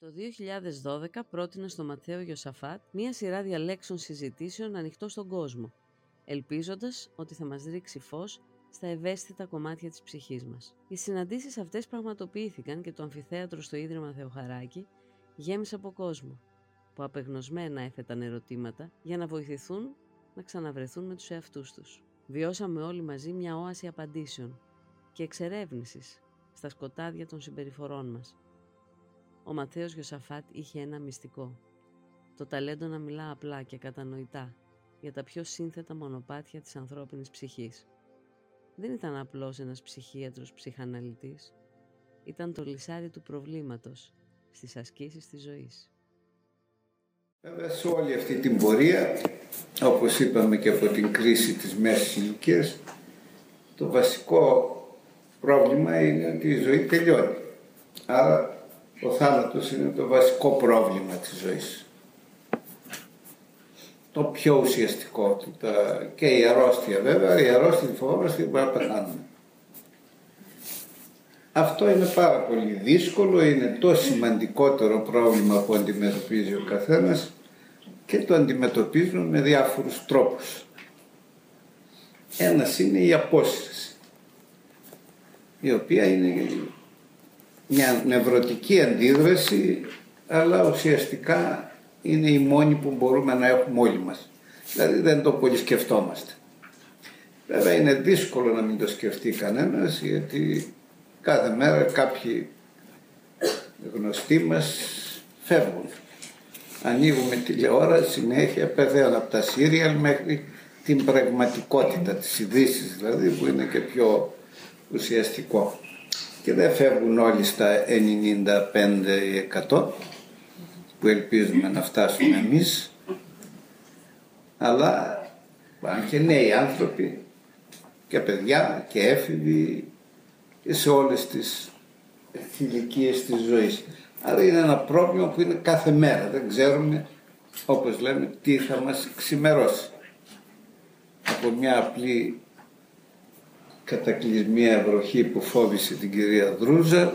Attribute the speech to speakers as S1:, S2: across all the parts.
S1: Το 2012 πρότεινε στο Ματθαίο Γιωσαφάτ μία σειρά διαλέξεων συζητήσεων ανοιχτό στον κόσμο, ελπίζοντας ότι θα μας ρίξει φως στα ευαίσθητα κομμάτια της ψυχής μας. Οι συναντήσεις αυτές πραγματοποιήθηκαν και το αμφιθέατρο στο Ίδρυμα Θεοχαράκη γέμισε από κόσμο, που απεγνωσμένα έθεταν ερωτήματα για να βοηθηθούν να ξαναβρεθούν με τους εαυτούς τους. Βιώσαμε όλοι μαζί μια όαση απαντήσεων και εξερεύνησης στα σκοτάδια των συμπεριφορών μας. Ο Ματθαίος Γιωσαφάτ είχε ένα μυστικό. Το ταλέντο να μιλά απλά και κατανοητά για τα πιο σύνθετα μονοπάτια της ανθρώπινης ψυχής. Δεν ήταν απλώς ένας ψυχίατρος ψυχαναλυτής. Ήταν το λυσάρι του προβλήματος στις ασκήσεις της ζωής.
S2: Βέβαια σε όλη αυτή την πορεία, όπως είπαμε και από την κρίση της μέσης ηλικίας, το βασικό πρόβλημα είναι ότι η ζωή τελειώνει. Άρα ο θάνατος είναι το βασικό πρόβλημα της ζωής. Το πιο ουσιαστικό και η αρρώστια βέβαια, η αρρώστια τη φοβόμαστε και μπορεί να πεθάνουμε. Αυτό είναι πάρα πολύ δύσκολο, είναι το σημαντικότερο πρόβλημα που αντιμετωπίζει ο καθένας και το αντιμετωπίζουν με διάφορους τρόπους. Ένας είναι η απόσυρση, η οποία είναι μια νευρωτική αντίδραση, αλλά ουσιαστικά είναι η μόνη που μπορούμε να έχουμε όλοι μας. Δηλαδή δεν το πολύ σκεφτόμαστε. Βέβαια είναι δύσκολο να μην το σκεφτεί κανένας, γιατί κάθε μέρα κάποιοι γνωστοί μας φεύγουν ανοίγουμε τηλεόραση συνέχεια, πεθαίνουν από τα σύριαλ μέχρι την πραγματικότητα της ειδήσει δηλαδή που είναι και πιο ουσιαστικό. Και δεν φεύγουν όλοι στα 95% που ελπίζουμε να φτάσουμε εμείς αλλά πάνε και νέοι άνθρωποι και παιδιά και έφηβοι και σε όλες τις ηλικίε της ζωής. Άρα είναι ένα πρόβλημα που είναι κάθε μέρα. Δεν ξέρουμε, όπως λέμε, τι θα μας ξημερώσει. Από μια απλή κατακλυσμία βροχή που φόβησε την κυρία Δρούζα,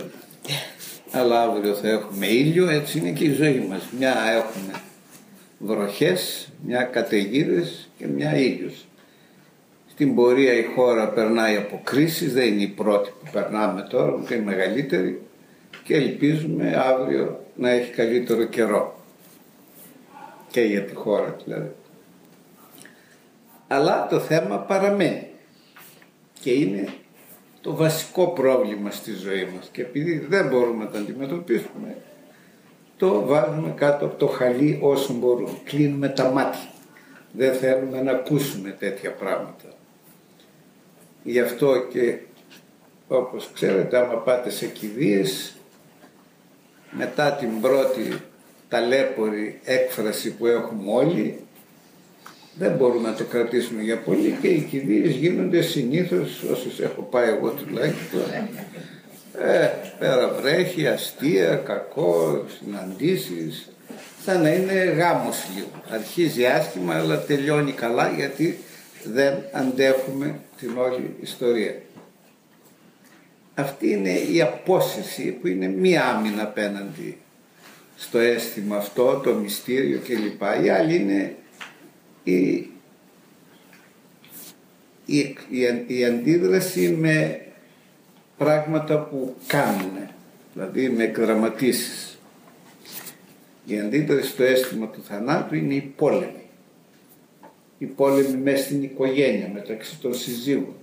S2: αλλά αύριο θα έχουμε ήλιο, έτσι είναι και η ζωή μας. Μια έχουμε βροχές, μια καταιγίδες και μια ήλιος. Στην πορεία η χώρα περνάει από κρίσεις, δεν είναι η πρώτη που περνάμε τώρα, ούτε η μεγαλύτερη και ελπίζουμε αύριο να έχει καλύτερο καιρό και για τη χώρα δηλαδή. Αλλά το θέμα παραμένει και είναι το βασικό πρόβλημα στη ζωή μας και επειδή δεν μπορούμε να το αντιμετωπίσουμε το βάζουμε κάτω από το χαλί όσο μπορούμε. Κλείνουμε τα μάτια. Δεν θέλουμε να ακούσουμε τέτοια πράγματα. Γι' αυτό και όπως ξέρετε άμα πάτε σε κηδείες μετά την πρώτη ταλέπορη έκφραση που έχουμε όλοι δεν μπορούμε να το κρατήσουμε για πολύ και οι κηδείες γίνονται συνήθως όσους έχω πάει εγώ τουλάχιστον ε, πέρα βρέχει, αστεία, κακό, συναντήσεις σαν να είναι γάμος λίγο. Αρχίζει άσχημα αλλά τελειώνει καλά γιατί δεν αντέχουμε την όλη ιστορία. Αυτή είναι η απόσυρση που είναι μία άμυνα απέναντι στο αίσθημα αυτό, το μυστήριο κλπ. Η άλλη είναι η, η, η, αντίδραση με πράγματα που κάνουν, δηλαδή με εκδραματίσεις. Η αντίδραση στο αίσθημα του θανάτου είναι η πόλεμη. Η πόλεμη μέσα στην οικογένεια, μεταξύ των συζύγων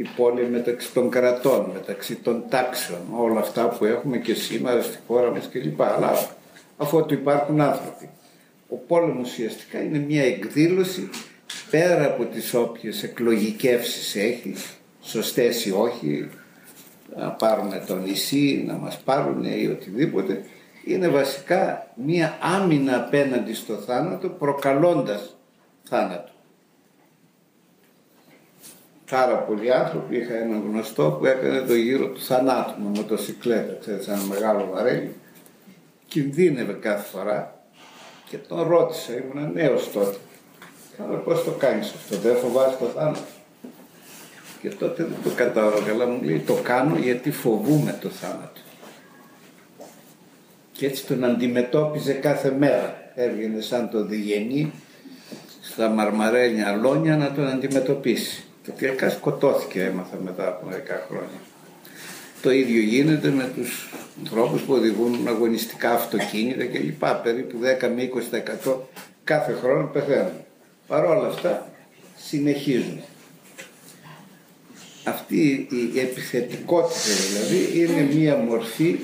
S2: η πόλη μεταξύ των κρατών, μεταξύ των τάξεων, όλα αυτά που έχουμε και σήμερα στη χώρα μας κλπ. Αλλά αφού υπάρχουν άνθρωποι. Ο πόλεμος ουσιαστικά είναι μια εκδήλωση πέρα από τις όποιες εκλογικεύσεις έχεις, σωστές ή όχι, να πάρουν το νησί, να μας πάρουν ή οτιδήποτε, είναι βασικά μια άμυνα απέναντι στο θάνατο προκαλώντας θάνατο πάρα πολλοί άνθρωποι. Είχα έναν γνωστό που έκανε το γύρο του θανάτου με μοτοσυκλέτα, ξέρετε, ένα μεγάλο βαρέλι. Κινδύνευε κάθε φορά και τον ρώτησα, ήμουν νέος τότε. Καλά, πώς το κάνεις αυτό, δεν φοβάσαι το θάνατο. Και τότε δεν το κατάλαβα καλά, μου λέει το κάνω γιατί φοβούμαι το θάνατο. και έτσι τον αντιμετώπιζε κάθε μέρα. Έβγαινε σαν το διγενή στα μαρμαρένια αλόνια να τον αντιμετωπίσει. Και τελικά σκοτώθηκε έμαθα μετά από μερικά χρόνια. Το ίδιο γίνεται με τους ανθρώπους που οδηγούν αγωνιστικά αυτοκίνητα κλπ. Περίπου 10 με 20% κάθε χρόνο πεθαίνουν. Παρ' όλα αυτά συνεχίζουν. Αυτή η επιθετικότητα δηλαδή είναι μία μορφή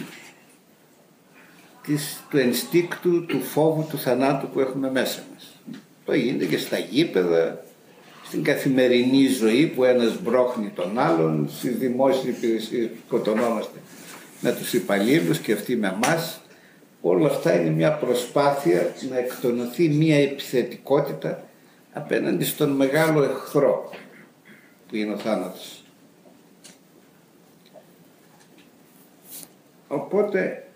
S2: της, του ενστίκτου, του φόβου, του θανάτου που έχουμε μέσα μας. Το γίνεται και στα γήπεδα, στην καθημερινή ζωή που ένας μπρόχνει τον άλλον, στις δημόσιες υπηρεσίες που σκοτωνόμαστε με τους υπαλλήλους και αυτοί με εμάς. Όλα αυτά είναι μια προσπάθεια να εκτονωθεί μια επιθετικότητα απέναντι στον μεγάλο εχθρό που είναι ο θάνατος. Οπότε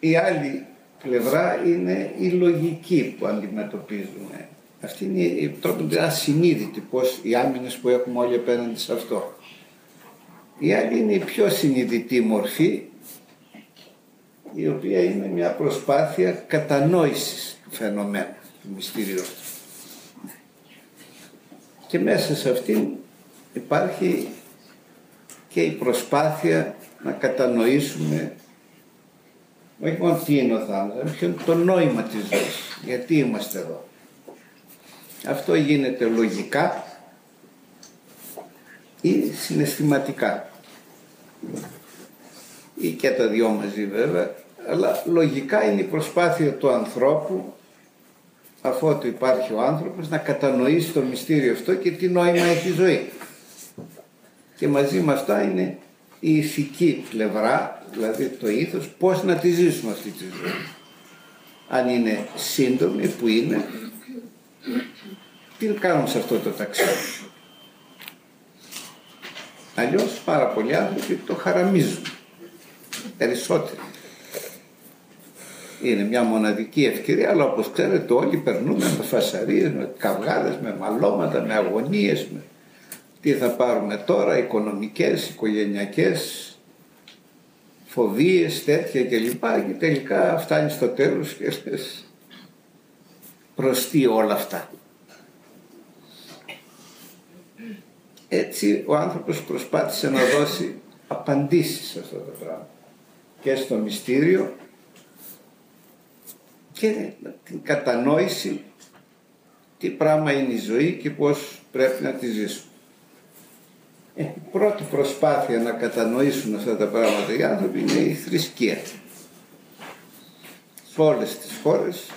S2: η άλλη πλευρά είναι η λογική που αντιμετωπίζουμε. Αυτή είναι η τρόπο ασυνείδητη πως οι άμυνες που έχουμε όλοι απέναντι σε αυτό. Η άλλη είναι η πιο συνειδητή μορφή η οποία είναι μια προσπάθεια κατανόησης του φαινομένου, του μυστήριου. Και μέσα σε αυτήν υπάρχει και η προσπάθεια να κατανοήσουμε όχι μόνο τι είναι ο θάνατος, ποιο είναι το νόημα της ζωής, γιατί είμαστε εδώ. Αυτό γίνεται λογικά ή συναισθηματικά. Ή και τα δυο μαζί βέβαια, αλλά λογικά είναι η προσπάθεια του ανθρώπου αφού υπάρχει ο άνθρωπος να κατανοήσει το μυστήριο αυτό και τι νόημα έχει η ζωή. Και μαζί με αυτά είναι η ηθική πλευρά, δηλαδή το ήθος, πώς να τη ζήσουμε αυτή τη ζωή. Αν είναι σύντομη που είναι, τι κάνουμε σε αυτό το ταξίδι. Αλλιώς πάρα πολλοί άνθρωποι το χαραμίζουν. Περισσότεροι. Είναι μια μοναδική ευκαιρία, αλλά όπως ξέρετε όλοι περνούμε με φασαρίες, με καυγάδες, με μαλώματα, με αγωνίες, με τι θα πάρουμε τώρα, οικονομικές, οικογενειακές, φοβίες, τέτοια κλπ. Και τελικά φτάνει στο τέλος και λες προς τι όλα αυτά. Έτσι ο άνθρωπος προσπάθησε να δώσει απαντήσεις σε αυτό το πράγμα και στο μυστήριο και την κατανόηση τι πράγμα είναι η ζωή και πώς πρέπει να τη ζήσουμε. Ε, η πρώτη προσπάθεια να κατανοήσουν αυτά τα πράγματα οι άνθρωποι είναι η θρησκεία. Σε όλες τις χώρες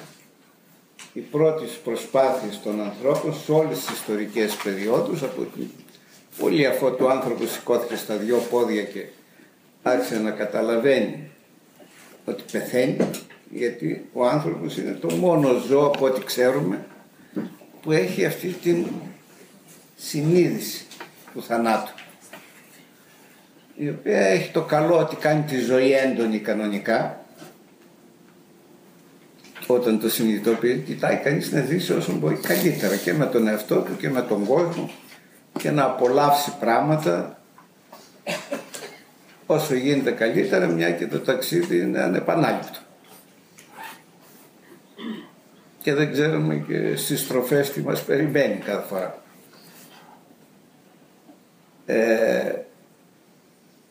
S2: οι πρώτες προσπάθειες των ανθρώπων σε όλες τις ιστορικές περιόδους από την πολύ αφού το άνθρωπο σηκώθηκε στα δυο πόδια και άρχισε να καταλαβαίνει ότι πεθαίνει γιατί ο άνθρωπος είναι το μόνο ζώο από ό,τι ξέρουμε που έχει αυτή την συνείδηση του θανάτου. Η οποία έχει το καλό ότι κάνει τη ζωή έντονη κανονικά όταν το συνειδητοποιεί κοιτάει κανείς να ζήσει όσο μπορεί καλύτερα και με τον εαυτό του και με τον κόσμο και να απολαύσει πράγματα όσο γίνεται καλύτερα μια και το ταξίδι είναι ανεπανάληπτο. Και δεν ξέρουμε και στις στροφές τι μας περιμένει κάθε φορά. Ε,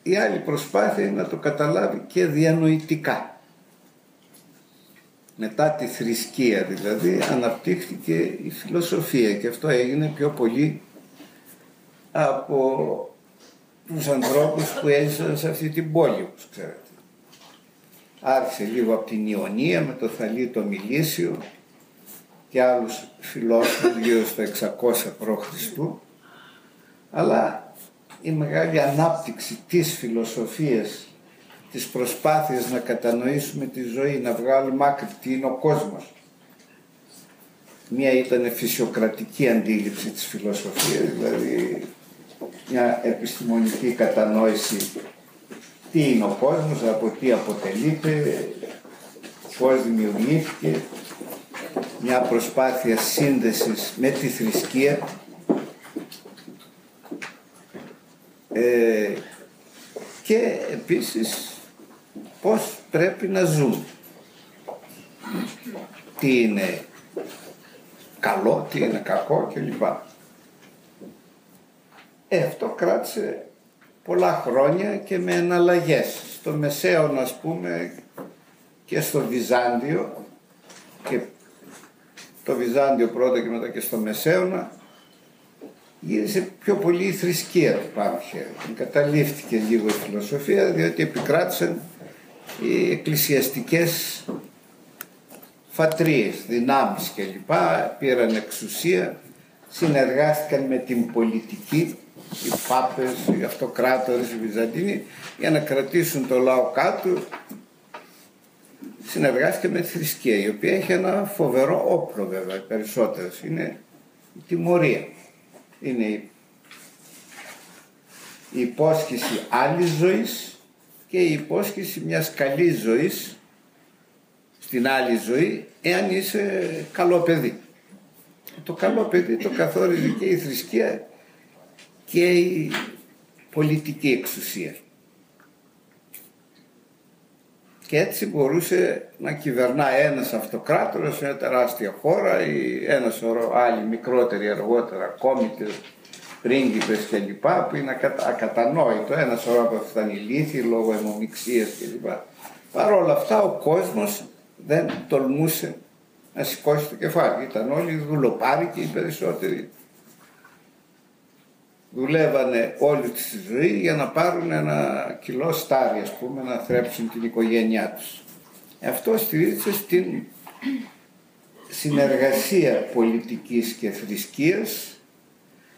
S2: η άλλη προσπάθεια είναι να το καταλάβει και διανοητικά. Μετά τη θρησκεία δηλαδή αναπτύχθηκε η φιλοσοφία και αυτό έγινε πιο πολύ από τους ανθρώπους που έζησαν σε αυτή την πόλη όπως ξέρετε. Άρχισε λίγο από την Ιωνία με το Θαλή το Μιλήσιο και άλλους φιλόσοφους γύρω στο 600 π.Χ. αλλά η μεγάλη ανάπτυξη της φιλοσοφίας της προσπάθειας να κατανοήσουμε τη ζωή, να βγάλουμε άκρη τι είναι ο κόσμος. Μία ήταν φυσιοκρατική αντίληψη της φιλοσοφίας, δηλαδή μια επιστημονική κατανόηση τι είναι ο κόσμος, από τι αποτελείται, πώς δημιουργήθηκε, μια προσπάθεια σύνδεσης με τη θρησκεία ε, και επίσης πώς πρέπει να ζουν. τι είναι καλό, τι είναι κακό κλπ. Ε, αυτό κράτησε πολλά χρόνια και με εναλλαγές. Στο Μεσαίον ας πούμε και στο Βυζάντιο και το Βυζάντιο πρώτα και μετά και στο Μεσαίωνα γύρισε πιο πολύ η θρησκεία του πάνω χέρι. Καταλήφθηκε λίγο η φιλοσοφία διότι επικράτησαν οι εκκλησιαστικές φατρίες, δυνάμεις κλπ. Πήραν εξουσία, συνεργάστηκαν με την πολιτική, οι πάπες, οι αυτοκράτορες, οι Βυζαντίνοι για να κρατήσουν το λαό κάτω συνεργάστηκε με τη θρησκεία η οποία έχει ένα φοβερό όπλο βέβαια περισσότερο είναι η τιμωρία είναι η, η υπόσχεση άλλης ζωής και η υπόσχεση μιας καλής ζωής στην άλλη ζωή εάν είσαι καλό παιδί. Το καλό παιδί το καθόριζε και η θρησκεία και η πολιτική εξουσία. Και έτσι μπορούσε να κυβερνά ένας αυτοκράτορας σε μια τεράστια χώρα ή ένας σωρό άλλοι μικρότεροι αργότερα κόμιτες, πρίγκιπες κλπ. που είναι ακατανόητο. Ένας σωρό από αυτά ήταν ηλίθιοι λόγω αιμομιξίας κλπ. Παρ' όλα αυτά ο κόσμος δεν τολμούσε να σηκώσει το κεφάλι. Ήταν όλοι δουλοπάροι και οι περισσότεροι δουλεύανε όλη τη ζωή για να πάρουν ένα κιλό στάρι ας πούμε να θρέψουν την οικογένειά τους. Αυτό στηρίζεται στην συνεργασία πολιτικής και θρησκείας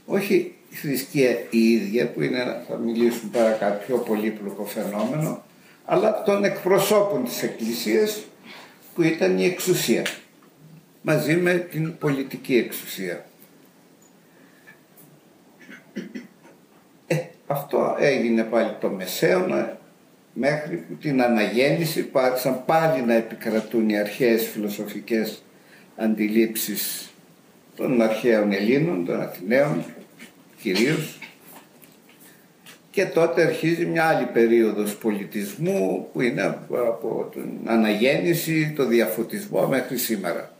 S2: όχι η θρησκεία η ίδια που είναι, θα μιλήσουν παρακάτω, πιο πολύπλοκο φαινόμενο αλλά των εκπροσώπων της Εκκλησίας που ήταν η εξουσία μαζί με την πολιτική εξουσία. Ε, αυτό έγινε πάλι το Μεσαίωνα μέχρι που την αναγέννηση πάρχισαν πάλι να επικρατούν οι αρχαίες φιλοσοφικές αντιλήψεις των αρχαίων Ελλήνων, των Αθηναίων κυρίως και τότε αρχίζει μια άλλη περίοδος πολιτισμού που είναι από την αναγέννηση, το διαφωτισμό μέχρι σήμερα.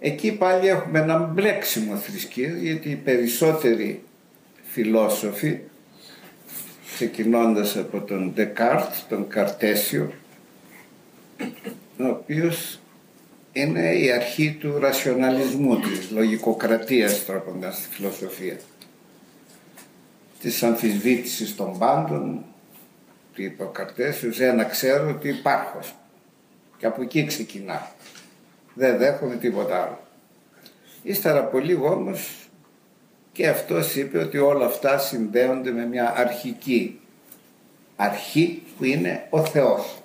S2: Εκεί πάλι έχουμε ένα μπλέξιμο θρησκείας γιατί οι περισσότεροι φιλόσοφοι ξεκινώντας από τον Ντεκάρτ, τον Καρτέσιο ο οποίος είναι η αρχή του ρασιοναλισμού, της λογικοκρατίας τρόποντας στη φιλοσοφία της αμφισβήτησης των πάντων του είπε ο Καρτέσιος ένα ξέρω ότι υπάρχω και από εκεί ξεκινά δεν δέχομαι τίποτα άλλο. Ύστερα από λίγο όμως και αυτός είπε ότι όλα αυτά συνδέονται με μια αρχική αρχή που είναι ο Θεός.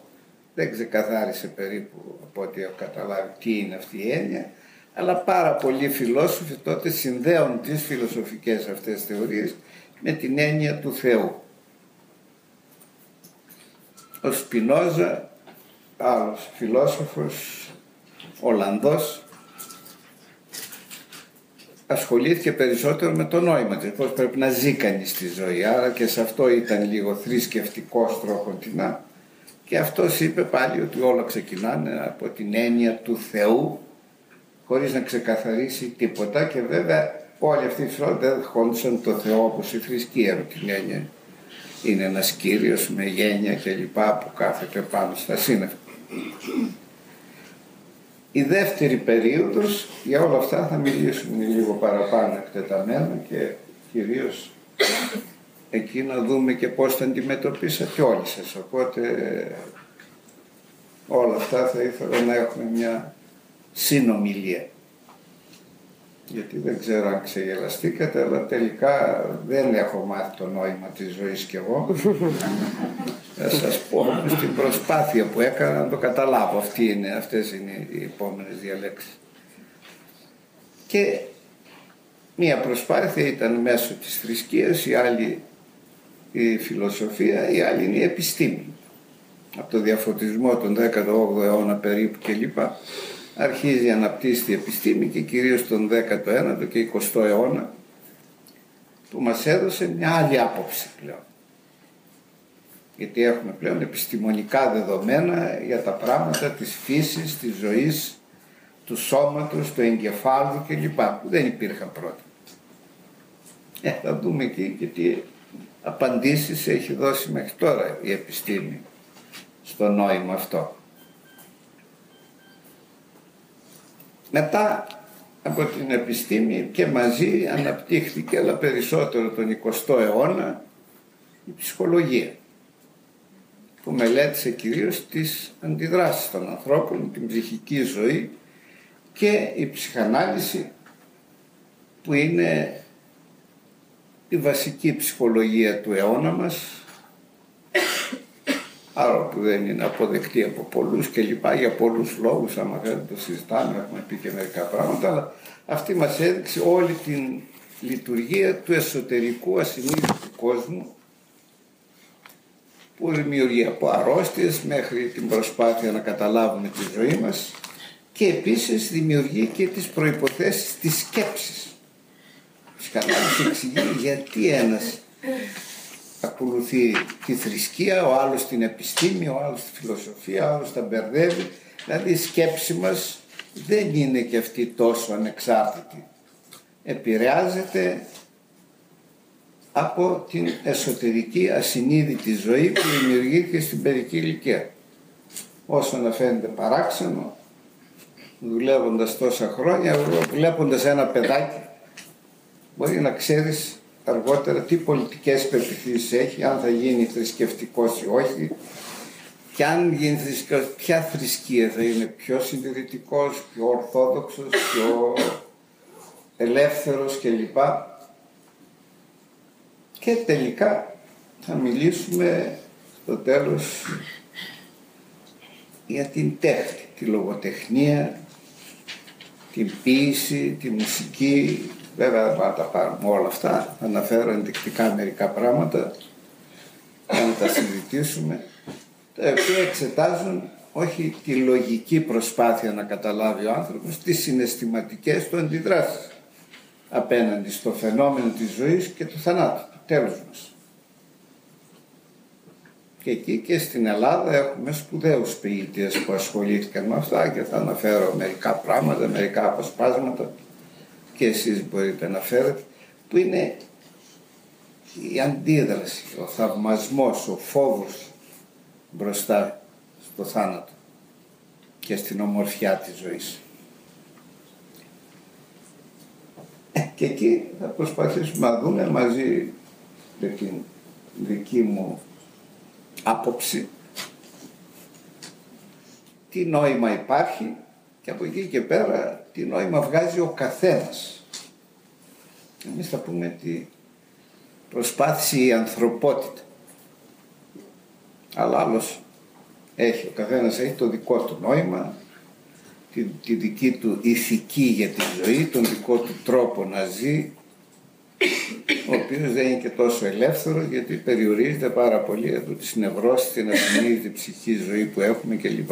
S2: Δεν ξεκαθάρισε περίπου από ό,τι έχω καταλάβει τι είναι αυτή η έννοια, αλλά πάρα πολλοί φιλόσοφοι τότε συνδέουν τις φιλοσοφικές αυτές θεωρίες με την έννοια του Θεού. Ο Σπινόζα, άλλος φιλόσοφος, Ολλανδός ασχολήθηκε περισσότερο με το νόημα της, πώς πρέπει να ζει κανείς στη ζωή. Άρα και σε αυτό ήταν λίγο θρησκευτικό τρόποντινά και αυτός είπε πάλι ότι όλα ξεκινάνε από την έννοια του Θεού χωρίς να ξεκαθαρίσει τίποτα και βέβαια όλοι αυτοί οι φίλοι δεν χώντουσαν το Θεό όπως η θρησκεία την έννοια. Είναι ένας Κύριος με γένεια και λοιπά που κάθεται πάνω στα σύννεφα. Η δεύτερη περίοδος, για όλα αυτά θα μιλήσουμε λίγο παραπάνω εκτεταμένα και κυρίως εκεί να δούμε και πώς τα αντιμετωπίσατε όλοι σας. Οπότε όλα αυτά θα ήθελα να έχουμε μια συνομιλία γιατί δεν ξέρω αν ξεγελαστήκατε, αλλά τελικά δεν έχω μάθει το νόημα της ζωής κι εγώ. Θα σας πω όμως την προσπάθεια που έκανα να το καταλάβω. Αυτή είναι, αυτές είναι οι επόμενες διαλέξεις. Και μία προσπάθεια ήταν μέσω της θρησκείας, η άλλη η φιλοσοφία, η άλλη είναι η επιστήμη. Από το διαφωτισμό τον 18ο αιώνα περίπου κλπ αρχίζει να αναπτύσσει η επιστήμη και κυρίως τον 19ο και 20ο αιώνα που μας έδωσε μια άλλη άποψη πλέον. γιατί έχουμε πλέον επιστημονικά δεδομένα για τα πράγματα της φύσης, της ζωής, του σώματος, του εγκεφάλου κλπ. που δεν υπήρχαν πρώτα. Ε, θα δούμε εκεί και τι απαντήσεις έχει δώσει μέχρι τώρα η επιστήμη στο νόημα αυτό. Μετά από την επιστήμη και μαζί αναπτύχθηκε αλλά περισσότερο τον 20ο αιώνα η ψυχολογία που μελέτησε κυρίως τις αντιδράσεις των ανθρώπων, την ψυχική ζωή και η ψυχανάλυση που είναι η βασική ψυχολογία του αιώνα μας άλλο που δεν είναι αποδεκτή από πολλούς και λοιπά για πολλούς λόγους άμα θέλετε το συζητάμε έχουμε πει και μερικά πράγματα αλλά αυτή μας έδειξε όλη την λειτουργία του εσωτερικού ασυνείδητου κόσμου που δημιουργεί από αρρώστιες μέχρι την προσπάθεια να καταλάβουμε τη ζωή μας και επίσης δημιουργεί και τις προϋποθέσεις της σκέψης. Ψυχανάλυση εξηγεί γιατί ένας ακολουθεί τη θρησκεία, ο άλλος την επιστήμη, ο άλλος τη φιλοσοφία, ο άλλος τα μπερδεύει. Δηλαδή η σκέψη μας δεν είναι και αυτή τόσο ανεξάρτητη. Επηρεάζεται από την εσωτερική ασυνείδητη ζωή που δημιουργήθηκε στην παιδική ηλικία. Όσο να φαίνεται παράξενο, δουλεύοντας τόσα χρόνια, βλέποντας ένα παιδάκι, μπορεί να ξέρεις αργότερα τι πολιτικές πεπιθήσεις έχει, αν θα γίνει θρησκευτικός ή όχι, και αν γίνει θρησκευτικός, ποια θρησκεία θα είναι πιο συντηρητικός, πιο ορθόδοξος, πιο ελεύθερος κλπ. Και τελικά θα μιλήσουμε στο τέλος για την τέχνη, τη λογοτεχνία, την ποίηση, τη μουσική, βέβαια δεν θα τα πάρουμε όλα αυτά, αναφέρω ενδεικτικά μερικά πράγματα για να τα συζητήσουμε, τα οποία εξετάζουν όχι τη λογική προσπάθεια να καταλάβει ο άνθρωπος, τις συναισθηματικές του αντιδράσεις απέναντι στο φαινόμενο της ζωής και του θανάτου τέλος μας. Και εκεί και στην Ελλάδα έχουμε σπουδαίους ποιητές που ασχολήθηκαν με αυτά και θα αναφέρω μερικά πράγματα, μερικά αποσπάσματα και εσείς μπορείτε να φέρετε που είναι η αντίδραση, ο θαυμασμός, ο φόβος μπροστά στο θάνατο και στην ομορφιά της ζωής. Ε, και εκεί θα προσπαθήσουμε να δούμε μαζί με την δική μου άποψη τι νόημα υπάρχει και από εκεί και πέρα τι νόημα βγάζει ο καθένας. Εμείς θα πούμε ότι προσπάθησε η ανθρωπότητα. Αλλά άλλος έχει, ο καθένας έχει το δικό του νόημα, τη, τη δική του ηθική για τη ζωή, τον δικό του τρόπο να ζει, ο οποίος δεν είναι και τόσο ελεύθερο γιατί περιορίζεται πάρα πολύ από τι νευρώσει, την ασυνείδητη ψυχή ζωή που έχουμε κλπ.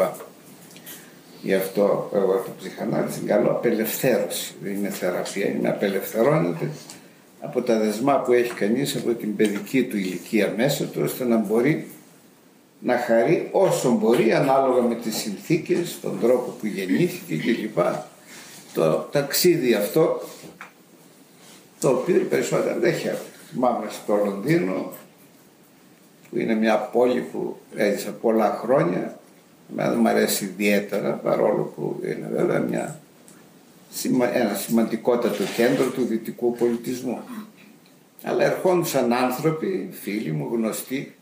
S2: Γι' αυτό εγώ έχω ψυχανάλυση καλό απελευθέρωση. Δεν είναι θεραπεία, είναι απελευθερώνεται από τα δεσμά που έχει κανείς από την παιδική του ηλικία μέσα του ώστε να μπορεί να χαρεί όσο μπορεί ανάλογα με τις συνθήκες, τον τρόπο που γεννήθηκε κλπ. Το ταξίδι αυτό το οποίο οι περισσότεροι δεν χαίρονται. Θυμάμαι στο Λονδίνο που είναι μια πόλη που έζησα πολλά χρόνια Εμένα δεν μου αρέσει ιδιαίτερα παρόλο που είναι βέβαια μια, ένα σημαντικότατο κέντρο του δυτικού πολιτισμού. Αλλά ερχόντουσαν άνθρωποι, φίλοι μου, γνωστοί,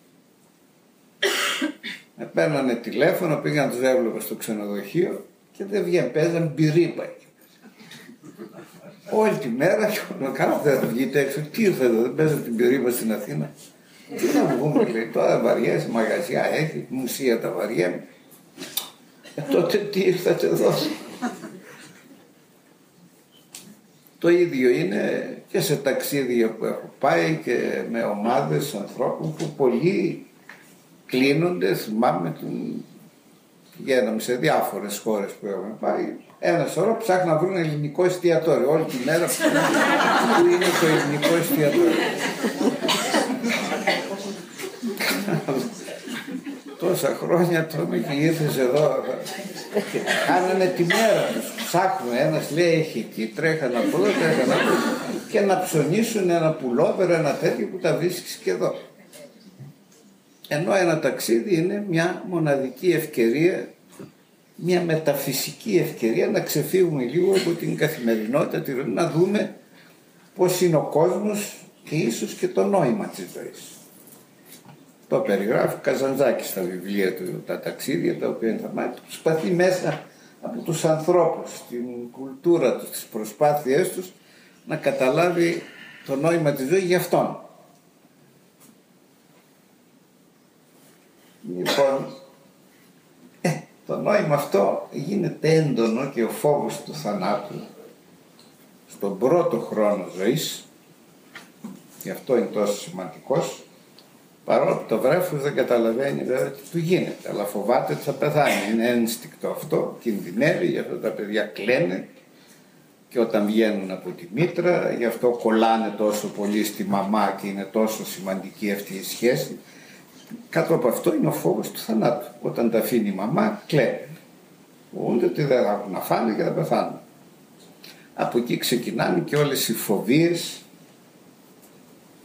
S2: με παίρνανε τηλέφωνο, πήγαν τους έβλεπα στο ξενοδοχείο και δεν βγαίνουν, παίζαν μπυρίπα Όλη τη μέρα και να κάνω δεν θα βγείτε έξω. Τι ήρθε εδώ, δεν παίζατε την πυρήμα στην Αθήνα; Τι να βγούμε, λέει, τώρα βαριέσαι, μαγαζιά έχει, μουσεία τα βαριέμαι. Ε, τότε τι ήρθατε εδώ. Το ίδιο είναι και σε ταξίδια που έχω πάει και με ομάδες ανθρώπων που πολλοί κλείνονται, θυμάμαι την... πηγαίναμε σε διάφορες χώρες που έχουμε πάει ένα σωρό ψάχνουν να βρουν ελληνικό εστιατόριο όλη τη μέρα που είναι το ελληνικό εστιατόριο. Τόσα χρόνια τρώμε και ήρθες εδώ και κάνανε τη μέρα τους. Ψάχνουν, ένας λέει έχει εκεί, τρέχανε από εδώ, τρέχανε από εδώ και να ψωνίσουν ένα πουλόβερ, ένα τέτοιο που τα βρίσκεις και εδώ. Ενώ ένα ταξίδι είναι μια μοναδική ευκαιρία, μια μεταφυσική ευκαιρία να ξεφύγουμε λίγο από την καθημερινότητα, να δούμε πώς είναι ο κόσμος και ίσως και το νόημα της ζωής. Το περιγράφει Καζαντζάκης στα βιβλία του, τα ταξίδια τα οποία θα μάθει. Προσπαθεί μέσα από τους ανθρώπους, την κουλτούρα τους, τις προσπάθειές τους να καταλάβει το νόημα της ζωής για αυτόν. Λοιπόν, ε, το νόημα αυτό γίνεται έντονο και ο φόβος του θανάτου στον πρώτο χρόνο ζωής γι' αυτό είναι τόσο σημαντικός παρόλο που το βρέφος δεν καταλαβαίνει βέβαια τι του γίνεται αλλά φοβάται ότι θα πεθάνει. Είναι ένστικτο αυτό κινδυνεύει γι' αυτό τα παιδιά κλαίνε. Και όταν βγαίνουν από τη μήτρα γι' αυτό κολλάνε τόσο πολύ στη μαμά και είναι τόσο σημαντική αυτή η σχέση. Κάτω από αυτό είναι ο φόβος του θανάτου. Όταν τα αφήνει η μαμά κλαίνει φοβούνται ότι δεν θα έχουν να φάνε και θα πεθάνουν. Από εκεί ξεκινάνε και όλες οι φοβίες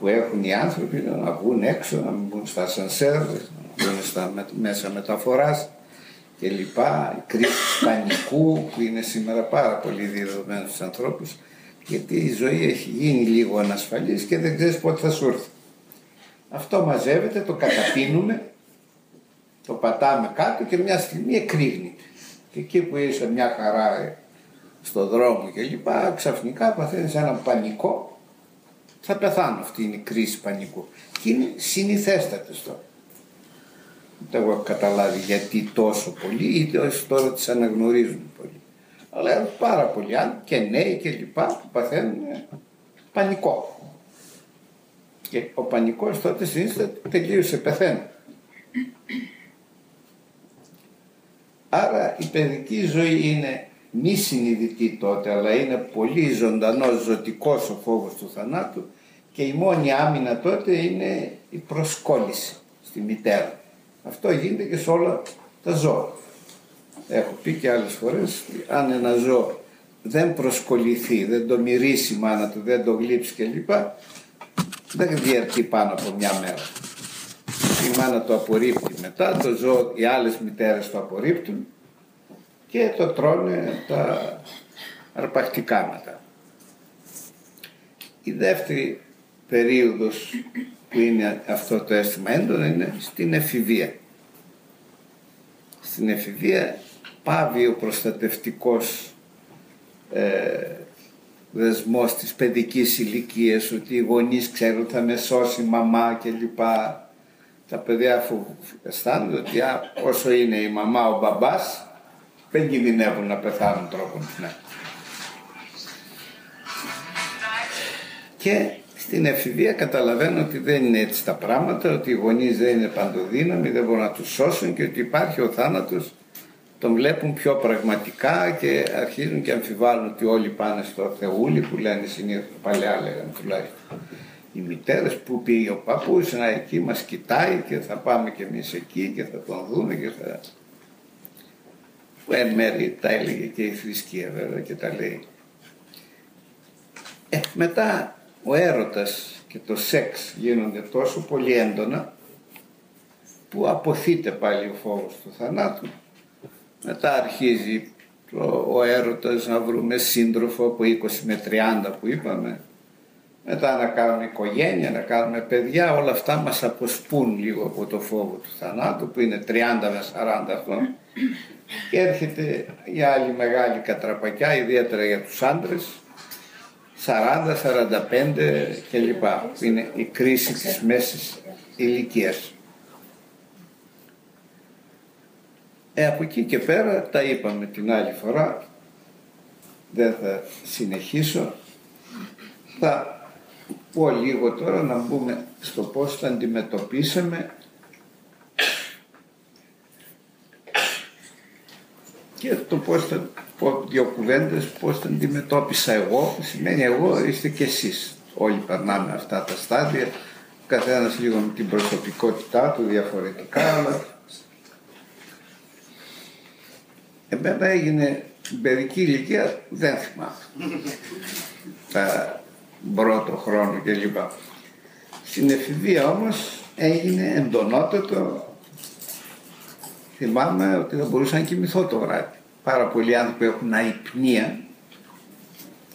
S2: που έχουν οι άνθρωποι να βγουν έξω, να μην μπουν στα σανσέρ, να μπουν στα μέσα μεταφοράς και λοιπά, η κρίση πανικού που είναι σήμερα πάρα πολύ διαδεδομένη στους ανθρώπους γιατί η ζωή έχει γίνει λίγο ανασφαλής και δεν ξέρεις πότε θα σου έρθει. Αυτό μαζεύεται, το καταπίνουμε, το πατάμε κάτω και μια στιγμή εκρήγνεται. Και εκεί που είσαι μια χαρά στο δρόμο και λοιπά, ξαφνικά παθαίνεις ένα πανικό, θα πεθάνω. Αυτή είναι η κρίση πανικού. Και είναι συνηθέστατη τώρα. Δεν έχω καταλάβει γιατί τόσο πολύ, είτε όσοι τώρα τις αναγνωρίζουν πολύ. Αλλά πάρα πολλοί άλλοι και νέοι και λοιπά που παθαίνουν πανικό. Και ο πανικός τότε συνήθως τελείωσε, πεθαίνει. Άρα η παιδική ζωή είναι μη συνειδητή τότε, αλλά είναι πολύ ζωντανός, ζωτικός ο φόβος του θανάτου και η μόνη άμυνα τότε είναι η προσκόλληση στη μητέρα. Αυτό γίνεται και σε όλα τα ζώα. Έχω πει και άλλες φορές, αν ένα ζώο δεν προσκοληθεί, δεν το μυρίσει η μάνα του, δεν το γλύψει κλπ. Δεν διαρκεί πάνω από μια μέρα. Η μάνα το απορρίπτει μετά, το ζώο, οι άλλες μητέρες το απορρίπτουν και το τρώνε τα αρπακτικά μετά. Η δεύτερη περίοδος που είναι αυτό το αίσθημα έντονο είναι στην εφηβεία. Στην εφηβεία πάβει ο προστατευτικός ε, δεσμός της παιδικής ηλικίας ότι οι γονείς ξέρουν θα με σώσει η μαμά και λοιπά. Τα παιδιά αφού αισθάνονται ότι όσο είναι η μαμά ο μπαμπάς δεν κινδυνεύουν να πεθάνουν τρόπον ναι. Και στην εφηβεία καταλαβαίνω ότι δεν είναι έτσι τα πράγματα, ότι οι γονείς δεν είναι παντοδύναμοι, δεν μπορούν να τους σώσουν και ότι υπάρχει ο θάνατος, τον βλέπουν πιο πραγματικά και αρχίζουν και αμφιβάλλουν ότι όλοι πάνε στο Θεούλη που λένε συνήθως, παλιά λέγανε τουλάχιστον. Οι μητέρες που πήγε ο παππούς, να εκεί μας κοιτάει και θα πάμε κι εμείς εκεί και θα τον δούμε και θα που εν μέρει τα έλεγε και η θρησκεία βέβαια και τα λέει. Ε, μετά ο έρωτας και το σεξ γίνονται τόσο πολύ έντονα που αποθείται πάλι ο φόβος του θανάτου. Μετά αρχίζει το, ο έρωτας να βρούμε σύντροφο από 20 με 30 που είπαμε. Μετά να κάνουμε οικογένεια, να κάνουμε παιδιά, όλα αυτά μας αποσπούν λίγο από το φόβο του θανάτου που είναι 30 με 40 αυτό και έρχεται η άλλη μεγάλη κατραπακιά, ιδιαίτερα για τους άντρες, 40, 45 κλπ. Που είναι η κρίση της μέσης ηλικίας. Ε, από εκεί και πέρα τα είπαμε την άλλη φορά, δεν θα συνεχίσω. Θα πω λίγο τώρα να μπούμε στο πώς θα αντιμετωπίσαμε και το πώς θα πω δύο κουβέντες πώς θα αντιμετώπισα εγώ σημαίνει εγώ είστε και εσείς όλοι περνάμε αυτά τα στάδια καθένας λίγο με την προσωπικότητά του διαφορετικά αλλά Εμένα έγινε στην παιδική ηλικία, δεν θυμάμαι. Τα πρώτο χρόνο κλπ. Στην εφηβεία όμως έγινε εντονότατο. Θυμάμαι ότι δεν μπορούσα να κοιμηθώ το βράδυ. Πάρα πολλοί άνθρωποι έχουν αϊπνία.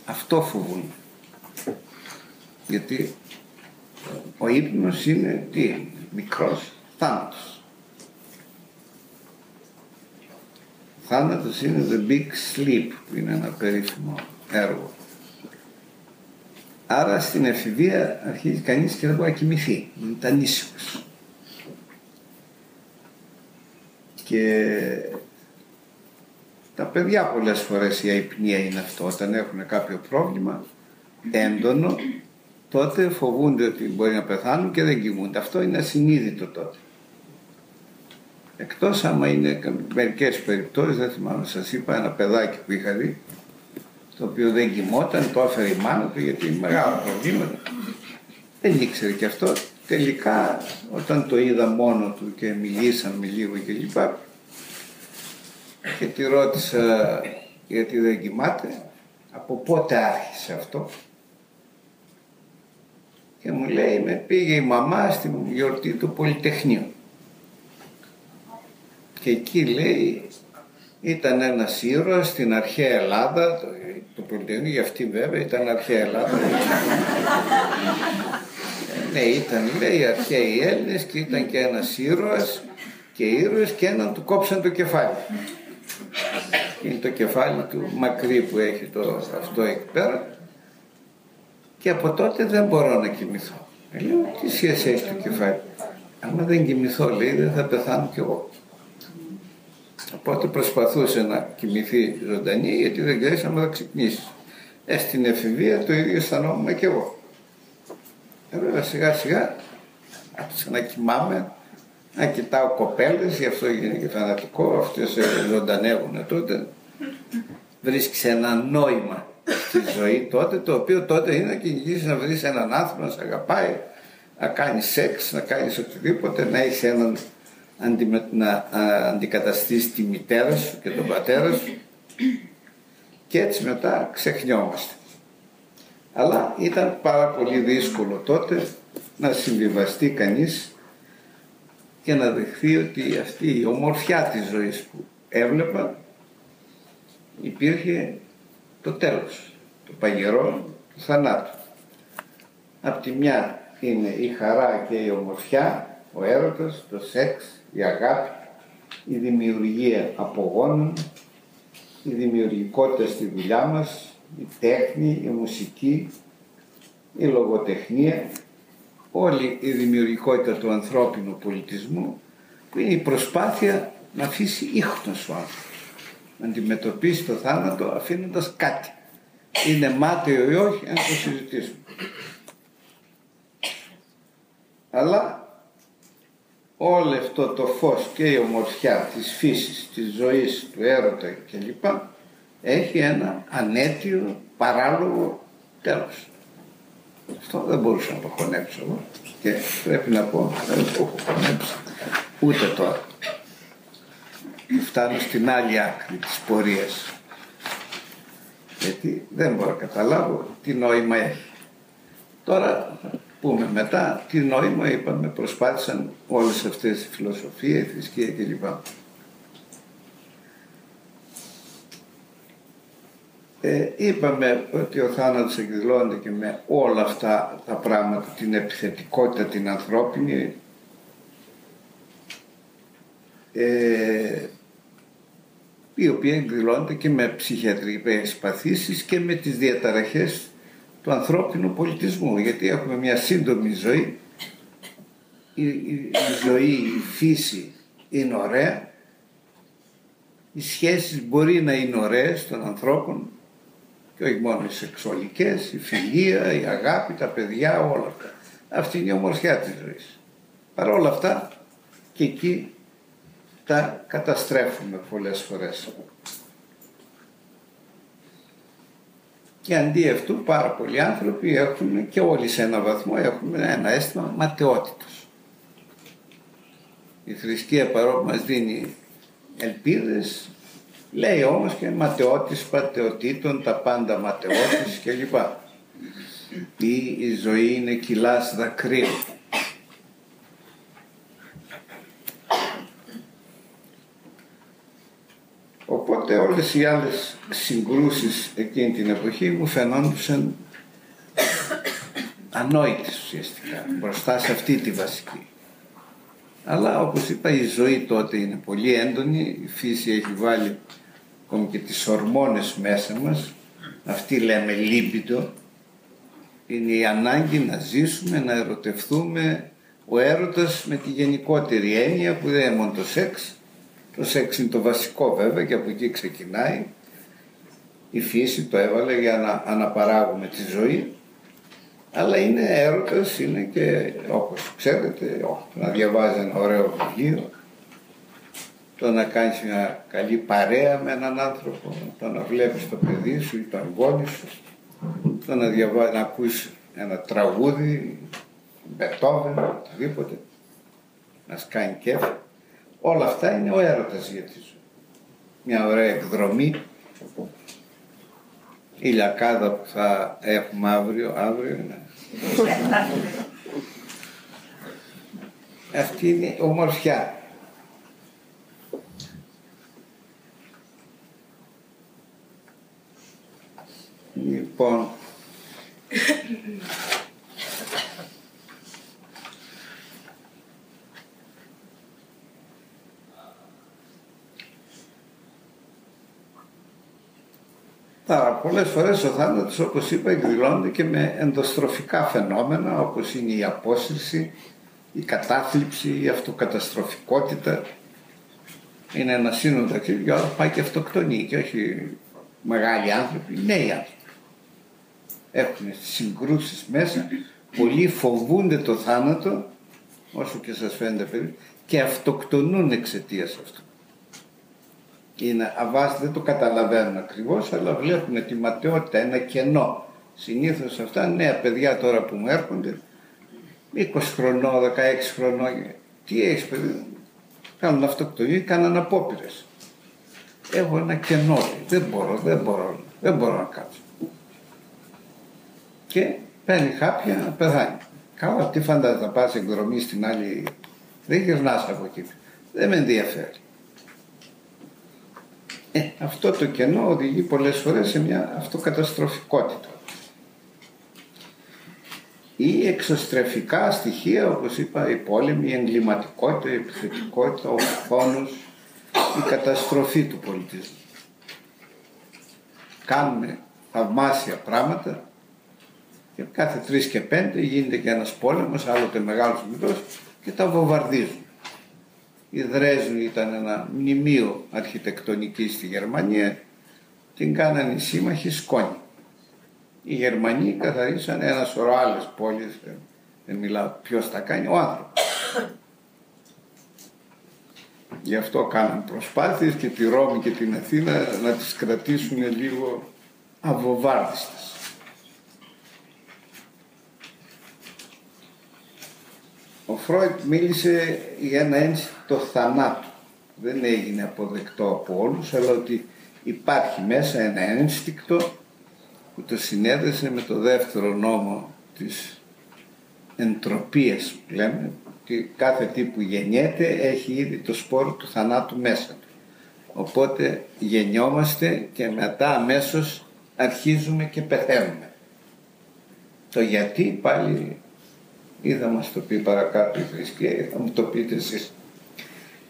S2: Αυτό φοβούν. Γιατί ο ύπνος είναι τι, μικρός θάνατος. Θάνατος είναι the big sleep που είναι ένα περίφημο έργο. Άρα στην εφηβεία αρχίζει κανείς και δεν μπορεί να κοιμηθεί, ήταν ήσυχος. Και τα παιδιά πολλές φορές η αϊπνία είναι αυτό, όταν έχουν κάποιο πρόβλημα έντονο, τότε φοβούνται ότι μπορεί να πεθάνουν και δεν κοιμούνται. Αυτό είναι ασυνείδητο τότε. Εκτός άμα είναι μερικές περιπτώσεις, δεν θυμάμαι, σας είπα ένα παιδάκι που είχα δει, το οποίο δεν κοιμόταν, το έφερε η μάνα του γιατί είναι μεγάλο προβλήματα. Δεν ήξερε και αυτό. Τελικά όταν το είδα μόνο του και μιλήσαμε λίγο και λοιπά και τη ρώτησα γιατί δεν κοιμάται, από πότε άρχισε αυτό; Και μου λέει με πήγε η μαμά στην γιορτή του Πολυτεχνείου και εκεί λέει ήταν ένας ήρωας στην αρχαία Ελλάδα, το, το Πολυτεχνείο για αυτή βέβαια ήταν αρχαία Ελλάδα. ναι, ήταν λέει αρχαίοι Έλληνες και ήταν και ένας ήρωας και ήρωες και έναν του κόψαν το κεφάλι. Είναι το κεφάλι του μακρύ που έχει το, αυτό εκεί πέρα και από τότε δεν μπορώ να κοιμηθώ. Ε, λέω τι σχέση έχει το κεφάλι; Αν δεν κοιμηθώ λέει δεν θα πεθάνω κι εγώ. Οπότε προσπαθούσε να κοιμηθεί ζωντανή γιατί δεν ξέρεις αν θα ξυπνήσεις. Ε, στην εφηβεία το ίδιο αισθανόμουν και εγώ. Ε, βέβαια σιγά σιγά άρχισα να κοιμάμαι, να κοιτάω κοπέλες, γι' αυτό έγινε και φανατικό, αυτές ζωντανεύουν τότε. Βρίσκεις ένα νόημα στη ζωή τότε, το οποίο τότε είναι να κυνηγήσεις να βρεις έναν άνθρωπο να σε αγαπάει, να κάνεις σεξ, να κάνεις οτιδήποτε, να έχεις έναν να αντικαταστήσεις τη μητέρα σου και τον πατέρα σου και έτσι μετά ξεχνιόμαστε. Αλλά ήταν πάρα πολύ δύσκολο τότε να συμβιβαστεί κανείς και να δεχθεί ότι αυτή η ομορφιά της ζωής που έβλεπα υπήρχε το τέλος, το παγερό του θανάτου. Απ' τη μια είναι η χαρά και η ομορφιά, ο έρωτας, το σεξ, η αγάπη, η δημιουργία απογόνων, η δημιουργικότητα στη δουλειά μας, η τέχνη, η μουσική, η λογοτεχνία, όλη η δημιουργικότητα του ανθρώπινου πολιτισμού που είναι η προσπάθεια να αφήσει ίχνος ο άνθρωπος, να αντιμετωπίσει το θάνατο αφήνοντας κάτι. Είναι μάταιο ή όχι, αν το συζητήσουμε. Αλλά όλο αυτό το φως και η ομορφιά της φύσης, της ζωής, του έρωτα κλπ. Έχει ένα ανέτιο, παράλογο τέλος. Αυτό δεν μπορούσα να το χωνέψω εγώ και πρέπει να πω δεν το έχω χωνέψει ούτε τώρα. Φτάνω στην άλλη άκρη της πορείας γιατί δεν μπορώ να καταλάβω τι νόημα έχει. Τώρα πούμε μετά τι νόημα είπαμε προσπάθησαν όλες αυτές οι φιλοσοφίες, η θρησκεία κλπ. Ε, είπαμε ότι ο θάνατος εκδηλώνεται και με όλα αυτά τα πράγματα, την επιθετικότητα την ανθρώπινη, ε, η οποία εκδηλώνεται και με ψυχιατρικές παθήσεις και με τις διαταραχές του ανθρώπινου πολιτισμού. Γιατί έχουμε μια σύντομη ζωή. Η, η, ζωή, η φύση είναι ωραία. Οι σχέσεις μπορεί να είναι ωραίες των ανθρώπων και όχι μόνο οι σεξουαλικές, η φιλία, η αγάπη, τα παιδιά, όλα αυτά. Αυτή είναι η ομορφιά της ζωής. Παρ' όλα αυτά και εκεί τα καταστρέφουμε πολλές φορές. Και αντί αυτού πάρα πολλοί άνθρωποι έχουν και όλοι σε ένα βαθμό έχουν ένα αίσθημα ματαιότητος. Η θρησκεία παρόλο μας δίνει ελπίδες, Λέει όμως και ματαιώτης πατεωτήτων, τα πάντα ματαιώτης κλπ. Ή η ζωή είναι κιλάς δακρύου. Οπότε όλες οι άλλες συγκρούσεις εκείνη την εποχή μου φαινόντουσαν ανόητες ουσιαστικά μπροστά σε αυτή τη βασική. Αλλά όπως είπα η ζωή τότε είναι πολύ έντονη, η φύση έχει βάλει ακόμη και τις ορμόνες μέσα μας, αυτή λέμε λίμπητο, είναι η ανάγκη να ζήσουμε, να ερωτευτούμε, ο έρωτας με τη γενικότερη έννοια που δεν είναι μόνο το σεξ, το σεξ είναι το βασικό βέβαια και από εκεί ξεκινάει, η φύση το έβαλε για να αναπαράγουμε τη ζωή. Αλλά είναι έρωτας, είναι και όπως ξέρετε να διαβάζει ένα ωραίο βιβλίο, το να κάνεις μια καλή παρέα με έναν άνθρωπο, το να βλέπεις το παιδί σου ή το αγγόνι σου, το να, διαβάζει, να ακούσει ένα τραγούδι, Μπετόβεν, οτιδήποτε, να σκάνει κέφι. Όλα αυτά είναι ο έρωτας για τη ζωή. Μια ωραία εκδρομή η λιακάδα που θα έχουμε αύριο, αύριο είναι. Αυτή είναι η ομορφιά. Λοιπόν, Τώρα, πολλές φορές ο θάνατος, όπως είπα, εκδηλώνεται και με ενδοστροφικά φαινόμενα, όπως είναι η απόσυρση, η κατάθλιψη, η αυτοκαταστροφικότητα. Είναι ένα σύνολο ταξίδι και πάει και αυτοκτονεί και όχι μεγάλοι άνθρωποι, νέοι άνθρωποι. Έχουν συγκρούσεις μέσα, πολλοί φοβούνται το θάνατο, όσο και σας φαίνεται περίπου, και αυτοκτονούν εξαιτίας αυτού είναι αβάστη, δεν το καταλαβαίνουν ακριβώς, αλλά βλέπουν τη ματαιότητα, ένα κενό. Συνήθως αυτά νέα παιδιά τώρα που μου έρχονται, 20 χρονών, 16 χρονών, τι έχεις παιδί, κάνουν αυτοκτονία, κάνουν απόπειρες. Έχω ένα κενό, δεν μπορώ, δεν μπορώ, δεν μπορώ να κάτσω. Και παίρνει χάπια να πεθάνει. Καλά, τι φαντάζεσαι να πας εκδρομή στην άλλη, δεν γυρνάς από εκεί. Δεν με ενδιαφέρει. Ε, αυτό το κενό οδηγεί πολλές φορές σε μια αυτοκαταστροφικότητα. Ή εξωστρεφικά στοιχεία, όπως είπα, η πόλεμη, η εγκληματικότητα, η επιθετικότητα, ο φόνος, η καταστροφή του πολιτισμού. Κάνουμε θαυμάσια πράγματα και κάθε τρεις και πέντε γίνεται και ένας πόλεμος, άλλοτε μεγάλος μικρός και τα βομβαρδίζουν. Η Δρέσνη ήταν ένα μνημείο αρχιτεκτονικής στη Γερμανία, την κάνανε οι σύμμαχοι σκόνη. Οι Γερμανοί καθαρίσαν ένα σωρό άλλες πόλεις, δεν μιλάω ποιος τα κάνει, ο άνθρωπος. Γι' αυτό κάναν προσπάθειες και τη Ρώμη και την Αθήνα να τις κρατήσουν λίγο αβοβάρδιστες. Ο Φρόιτ μίλησε για ένα ένστικτο θανάτου. Δεν έγινε αποδεκτό από όλους, αλλά ότι υπάρχει μέσα ένα ένστικτο που το συνέδεσε με το δεύτερο νόμο της εντροπίας που λέμε ότι κάθε τι που γεννιέται έχει ήδη το σπόρο του θανάτου μέσα του. Οπότε γεννιόμαστε και μετά αμέσως αρχίζουμε και πεθαίνουμε. Το γιατί πάλι ή θα μας το πει παρακάτω η θρησκεία ή θα μου το πείτε εσείς.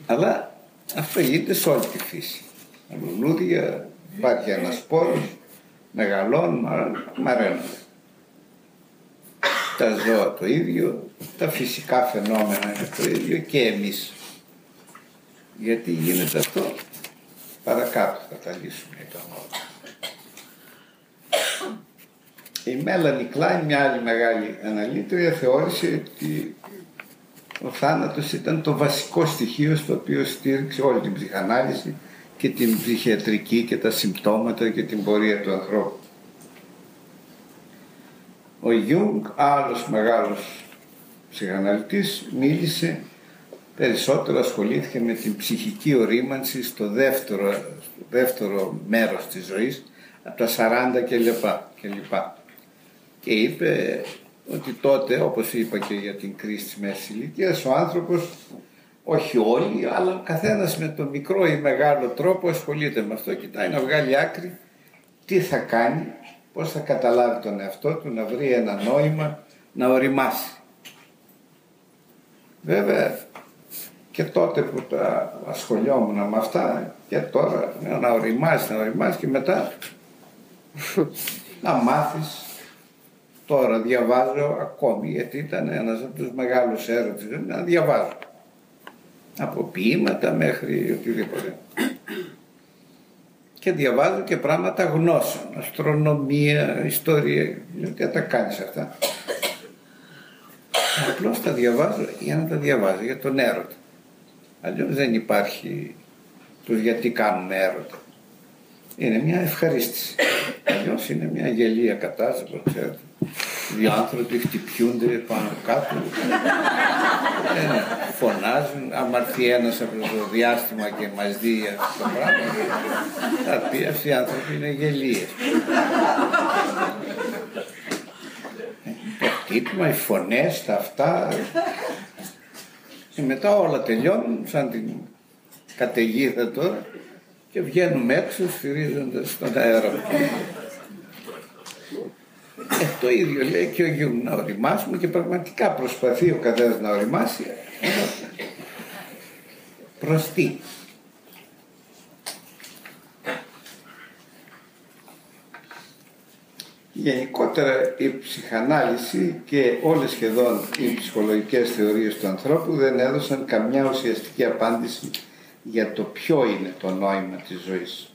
S2: Αλλά αυτό γίνεται σε όλη τη φύση. Τα λουλούδια υπάρχει ένας σπόρος, μεγαλώνουν, μαραίνονται. Τα ζώα το ίδιο, τα φυσικά φαινόμενα είναι το ίδιο και εμείς. Γιατί γίνεται αυτό, παρακάτω θα τα λύσουμε το Η Μέλανι Κλάιν, μια άλλη μεγάλη αναλύτρια, θεώρησε ότι ο θάνατος ήταν το βασικό στοιχείο στο οποίο στήριξε όλη την ψυχανάλυση και την ψυχιατρική και τα συμπτώματα και την πορεία του ανθρώπου. Ο Γιουνγκ, άλλος μεγάλος ψυχαναλυτής, μίλησε περισσότερο ασχολήθηκε με την ψυχική ορίμανση στο δεύτερο, στο δεύτερο μέρος της ζωής, από τα 40 και λοιπά. Και, λοιπά. Και είπε ότι τότε, όπως είπα και για την κρίση της μέσης ηλικίας, ο άνθρωπος, όχι όλοι, αλλά ο καθένας με το μικρό ή μεγάλο τρόπο ασχολείται με αυτό, κοιτάει να βγάλει άκρη, τι θα κάνει, πώς θα καταλάβει τον εαυτό του, να βρει ένα νόημα, να οριμάσει. Βέβαια και τότε που τα ασχολιόμουν με αυτά και τώρα να οριμάσεις, να οριμάσεις και μετά να μάθεις τώρα διαβάζω ακόμη γιατί ήταν ένας από τους μεγάλους έρωτες να διαβάζω από ποίηματα μέχρι οτιδήποτε και διαβάζω και πράγματα γνώσεων αστρονομία, ιστορία γιατί τα κάνεις αυτά απλώς τα διαβάζω για να τα διαβάζω για τον έρωτα Αλλιώς δεν υπάρχει τους γιατί κάνουμε έρωτα. Είναι μια ευχαρίστηση. Αλλιώς είναι μια γελία κατάσταση, ξέρετε. Οι άνθρωποι χτυπιούνται πάνω κάτω, ε, φωνάζουν, άμα έρθει ένας από το διάστημα και μας δει αυτό το πράγμα, θα πει αυτοί οι άνθρωποι είναι γελίες. Ε, το χτύπημα, οι φωνές, τα αυτά, και μετά όλα τελειώνουν σαν την καταιγίδα τώρα και βγαίνουμε έξω σφυρίζοντας στον αέρα. Ε, το ίδιο λέει και ο Γιού να οριμάσουμε και πραγματικά προσπαθεί ο καθένας να οριμάσει προς τι. Γενικότερα η ψυχανάλυση και όλες σχεδόν οι ψυχολογικές θεωρίες του ανθρώπου δεν έδωσαν καμιά ουσιαστική απάντηση για το ποιο είναι το νόημα της ζωής.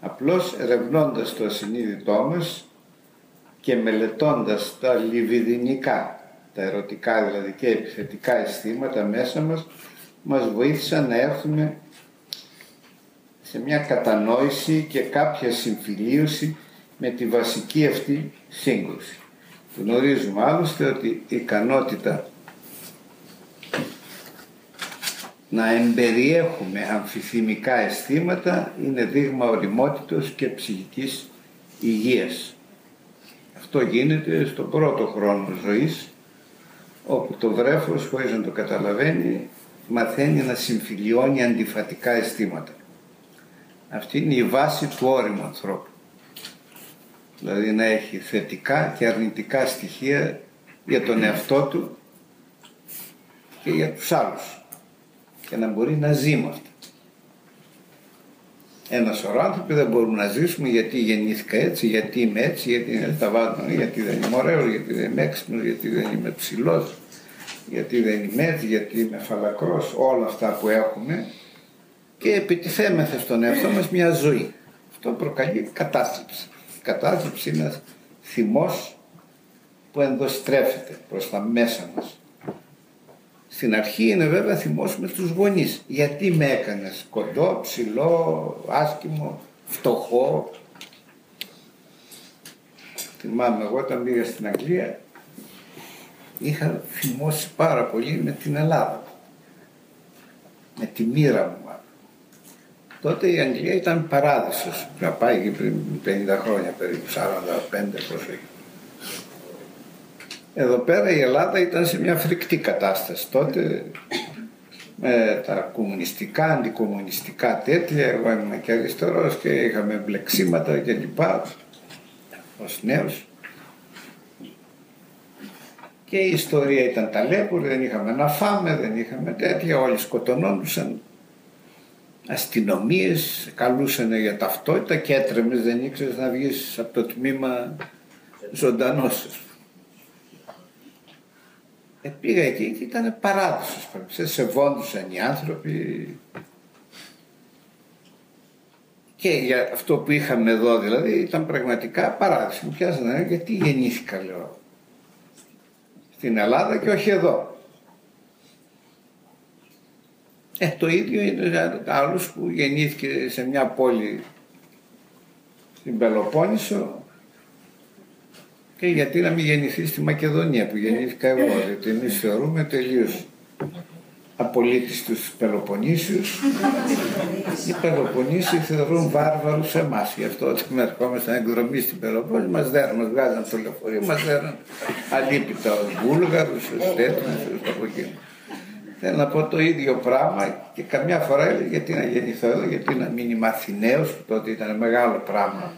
S2: Απλώς ερευνώντας το ασυνείδητό μας και μελετώντας τα λιβιδινικά, τα ερωτικά δηλαδή και επιθετικά αισθήματα μέσα μας, μας βοήθησαν να έρθουμε σε μια κατανόηση και κάποια συμφιλίωση με τη βασική αυτή σύγκρουση. Γνωρίζουμε άλλωστε ότι η ικανότητα να εμπεριέχουμε αμφιθυμικά αισθήματα είναι δείγμα οριμότητος και ψυχικής υγείας. Αυτό γίνεται στον πρώτο χρόνο ζωής όπου το βρέφος χωρίς να το καταλαβαίνει μαθαίνει να συμφιλιώνει αντιφατικά αισθήματα. Αυτή είναι η βάση του όριμου ανθρώπου δηλαδή να έχει θετικά και αρνητικά στοιχεία για τον εαυτό του και για τους άλλους και να μπορεί να ζει με αυτά. Ένα σωρό άνθρωποι δεν μπορούν να ζήσουμε γιατί γεννήθηκα έτσι, γιατί είμαι έτσι, γιατί είναι τα βάζω, γιατί δεν είμαι ωραίος, γιατί δεν είμαι έξυπνος, γιατί δεν είμαι ψηλός, γιατί δεν είμαι έτσι, γιατί είμαι φαλακρός, όλα αυτά που έχουμε και επιτιθέμεθα στον εαυτό μας μια ζωή. Αυτό προκαλεί κατάστρεψη κατάθλιψη είναι ένας θυμός που ενδοστρέφεται προς τα μέσα μας. Στην αρχή είναι βέβαια θυμός με τους γονείς. Γιατί με έκανες κοντό, ψηλό, άσχημο, φτωχό. Θυμάμαι εγώ όταν πήγα στην Αγγλία είχα θυμώσει πάρα πολύ με την Ελλάδα. Με τη μοίρα μου Τότε η Αγγλία ήταν παράδεισος. Να πάει και πριν 50 χρόνια περίπου, 45 πόσο Εδώ πέρα η Ελλάδα ήταν σε μια φρικτή κατάσταση. Τότε με τα κομμουνιστικά, αντικομμουνιστικά τέτοια, εγώ ήμουν και αριστερός και είχαμε μπλεξίματα και λοιπά ως νέος. Και η ιστορία ήταν ταλέπορη, δεν είχαμε να φάμε, δεν είχαμε τέτοια, όλοι σκοτωνόντουσαν αστυνομίες καλούσαν για ταυτότητα και έτρεμες, δεν ήξερες να βγεις από το τμήμα ζωντανός. Ε, πήγα εκεί και ήταν παράδοσος. Σε σεβόντουσαν οι άνθρωποι και για αυτό που είχαμε εδώ δηλαδή ήταν πραγματικά παράδοση. Μου πιάσανε γιατί γεννήθηκα λέω στην Ελλάδα και όχι εδώ. Ε, το ίδιο είναι άλλος που γεννήθηκε σε μια πόλη στην Πελοπόννησο και γιατί να μην γεννηθείς στη Μακεδονία που γεννήθηκα εγώ, γιατί εμείς θεωρούμε τελείως απολύτης τους Πελοποννήσιους. Οι Πελοποννήσιοι θεωρούν βάρβαρους εμάς. Γι' αυτό όταν με ερχόμαστε εκδρομή στην Πελοπόννη μας δέρνουν, μας βγάζαν το λεωφορείο, μας δέρνουν αλήπητα ως Βούλγαρους, ως τέτοιους, ως από εκεί. Θέλω να πω το ίδιο πράγμα και καμιά φορά έλεγε γιατί να γεννηθώ εδώ, γιατί να μην είμαι Αθηναίος, που τότε ήταν μεγάλο πράγμα.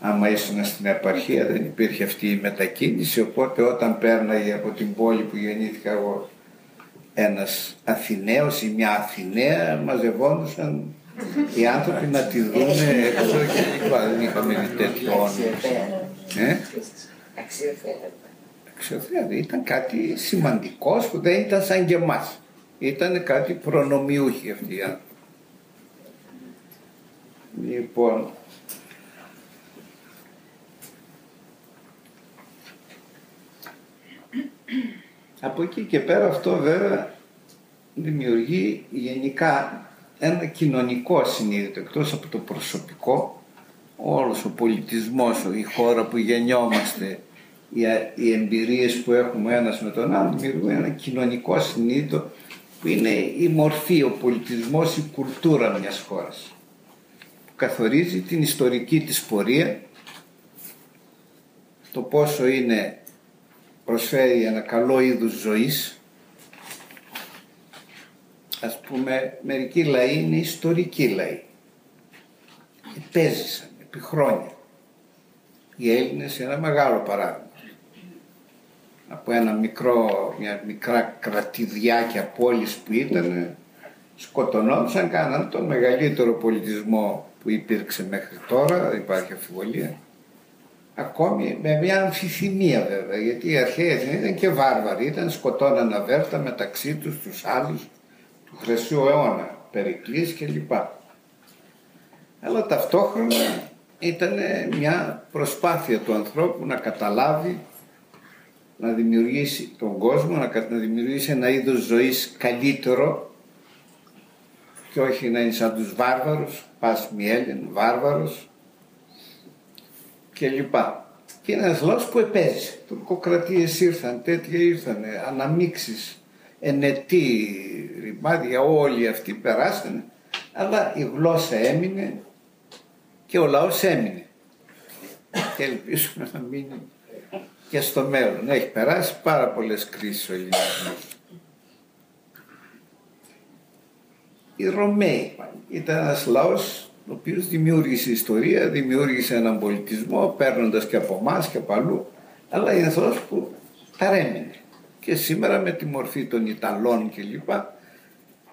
S2: Άμα ήσουν στην επαρχία δεν υπήρχε αυτή η μετακίνηση, οπότε όταν πέρναγε από την πόλη που γεννήθηκα εγώ ένας Αθηναίος ή μια Αθηναία μαζευόντουσαν οι άνθρωποι να τη δουν έξω και λοιπά. Δεν είχαμε τέτοιο όνομα. Ε; Αξιοθέατα. Ήταν κάτι σημαντικός που δεν ήταν σαν και εμάς. Ήταν κάτι προνομιούχοι αυτοί οι άνθρωποι. Λοιπόν, Από εκεί και πέρα αυτό βέβαια δημιουργεί γενικά ένα κοινωνικό συνείδητο εκτός από το προσωπικό όλος ο πολιτισμός, η χώρα που γεννιόμαστε, οι εμπειρίες που έχουμε ένας με τον άλλο δημιουργούν ένα κοινωνικό συνείδητο που είναι η μορφή, ο πολιτισμός, η κουλτούρα μιας χώρας που καθορίζει την ιστορική της πορεία το πόσο είναι προσφέρει ένα καλό είδους ζωής. Ας πούμε, μερικοί λαοί είναι ιστορικοί λαοί. Επέζησαν επί χρόνια. Οι Έλληνες είναι ένα μεγάλο παράδειγμα. Από ένα μικρό, μια μικρά κρατηδιάκια πόλης που ήταν, σκοτωνόντουσαν, κάναν τον μεγαλύτερο πολιτισμό που υπήρξε μέχρι τώρα, δεν υπάρχει αφιβολία ακόμη με μια αμφιθυμία βέβαια, γιατί οι αρχαίοι Εθνοί ήταν και βάρβαροι, ήταν σκοτώναν αβέρτα μεταξύ τους τους άλλους του Χρυσού αιώνα, Περικλής κλπ. Αλλά ταυτόχρονα ήταν μια προσπάθεια του ανθρώπου να καταλάβει, να δημιουργήσει τον κόσμο, να δημιουργήσει ένα είδος ζωής καλύτερο και όχι να είναι σαν τους βάρβαρους, πας μη Έλλην, βάρβαρος, και λοιπά. Και είναι ένας λαός που επέζησε. Τουρκοκρατίες ήρθαν, τέτοια ήρθαν, αναμίξεις, ενετοί, ρημάδια, όλοι αυτοί περάσανε, αλλά η γλώσσα έμεινε και ο λαός έμεινε. Και ελπίζουμε να μείνει και στο μέλλον. Έχει περάσει πάρα πολλές κρίσεις ο ελληνισμός. Οι Ρωμαίοι ήταν ένας λαός ο οποίος δημιούργησε ιστορία, δημιούργησε έναν πολιτισμό παίρνοντας και από εμάς και από αλλού, αλλά είναι άνθρωπο που παρέμεινε. Και σήμερα με τη μορφή των Ιταλών κλπ.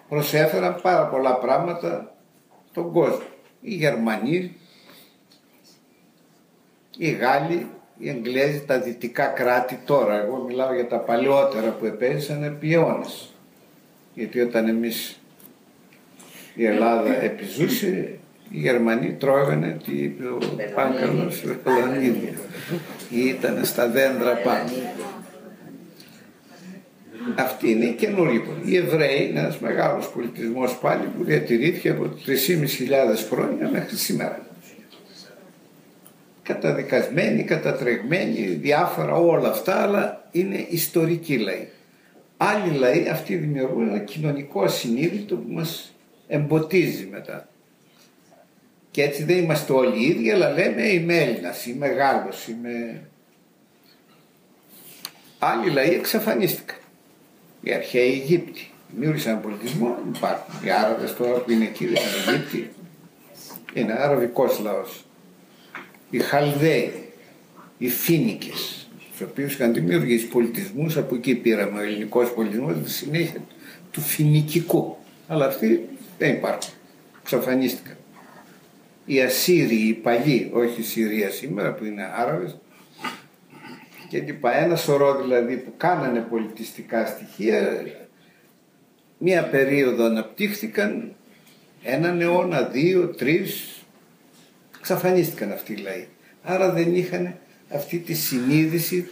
S2: προσέφεραν πάρα πολλά πράγματα στον κόσμο. Οι Γερμανοί, οι Γάλλοι, οι Εγγλέζοι, τα δυτικά κράτη τώρα. Εγώ μιλάω για τα παλαιότερα που επέζησαν επί αιώνες. Γιατί όταν εμείς η Ελλάδα επιζούσε οι Γερμανοί τρώγανε τι είπε ο Πάγκαλος ή ήταν στα δέντρα πάνω. Αυτή είναι η καινούργια Οι Εβραίοι είναι ένας μεγάλος πολιτισμός πάλι που διατηρήθηκε από 3.500 χρόνια μέχρι σήμερα. Καταδικασμένοι, κατατρεγμένοι, διάφορα όλα αυτά, αλλά είναι ιστορικοί λαοί. Άλλοι λαοί αυτοί δημιουργούν ένα κοινωνικό ασυνείδητο που μας εμποτίζει μετά. Και έτσι δεν είμαστε όλοι οι ίδιοι, αλλά λέμε είμαι Έλληνας, είμαι Γάλλος, είμαι... Άλλοι λαοί εξαφανίστηκαν. Οι αρχαίοι Αιγύπτιοι δημιούργησαν πολιτισμό, υπάρχουν. Οι Άραβες τώρα που είναι εκεί, δεν είναι Αιγύπτιοι. Είναι αραβικός λαός. Οι Χαλδαίοι, οι Φίνικες, του οποίους είχαν δημιουργήσει πολιτισμούς, από εκεί πήραμε ο ελληνικός πολιτισμός, στη συνέχεια του φινικικού. Αλλά αυτοί δεν υπάρχουν. Εξαφανίστηκαν οι Ασσύριοι, οι παλιοί, όχι η Συρία σήμερα που είναι Άραβες και λοιπά. Ένα σωρό δηλαδή που κάνανε πολιτιστικά στοιχεία μία περίοδο αναπτύχθηκαν έναν αιώνα, δύο, τρεις ξαφανίστηκαν αυτοί οι λαοί. Άρα δεν είχαν αυτή τη συνείδηση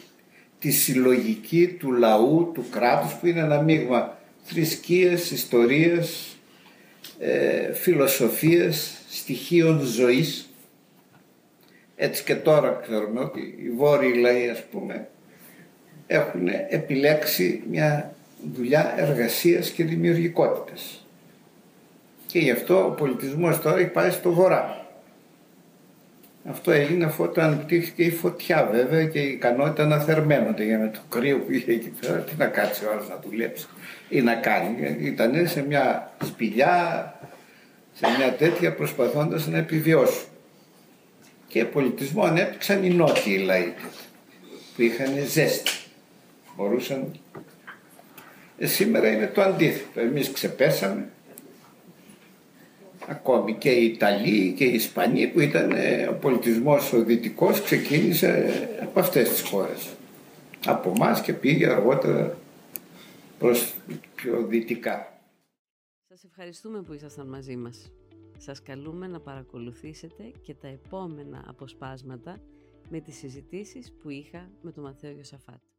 S2: τη συλλογική του λαού, του κράτους που είναι ένα μείγμα θρησκείας, ιστορίας, ε, φιλοσοφίας, στοιχείων ζωής. Έτσι και τώρα ξέρουμε ότι οι βόρειοι λαοί ας πούμε έχουν επιλέξει μια δουλειά εργασίας και δημιουργικότητας. Και γι' αυτό ο πολιτισμός τώρα έχει πάει στο βορρά. Αυτό έγινε αφού όταν ανεπτύχθηκε η φωτιά βέβαια και η ικανότητα να θερμαίνονται για με το κρύο που είχε εκεί πέρα. Τι να κάτσει ο άλλος να δουλέψει ή να κάνει. Ήταν σε μια σπηλιά, σε μια τέτοια προσπαθώντας να επιβιώσουν. Και πολιτισμό ανέπτυξαν οι νότιοι λαοί που είχαν ζέστη. Μπορούσαν. Ε, σήμερα είναι το αντίθετο. Εμείς ξεπέσαμε ακόμη και οι Ιταλοί και οι Ισπανοί που ήταν ε, ο πολιτισμός ο δυτικός ξεκίνησε από αυτές τις χώρες. Από εμάς και πήγε αργότερα προς πιο δυτικά.
S1: Σας ευχαριστούμε που ήσασταν μαζί μας. Σας καλούμε να παρακολουθήσετε και τα επόμενα αποσπάσματα με τις συζητήσεις που είχα με τον Μαθαίο Γιωσαφάτη.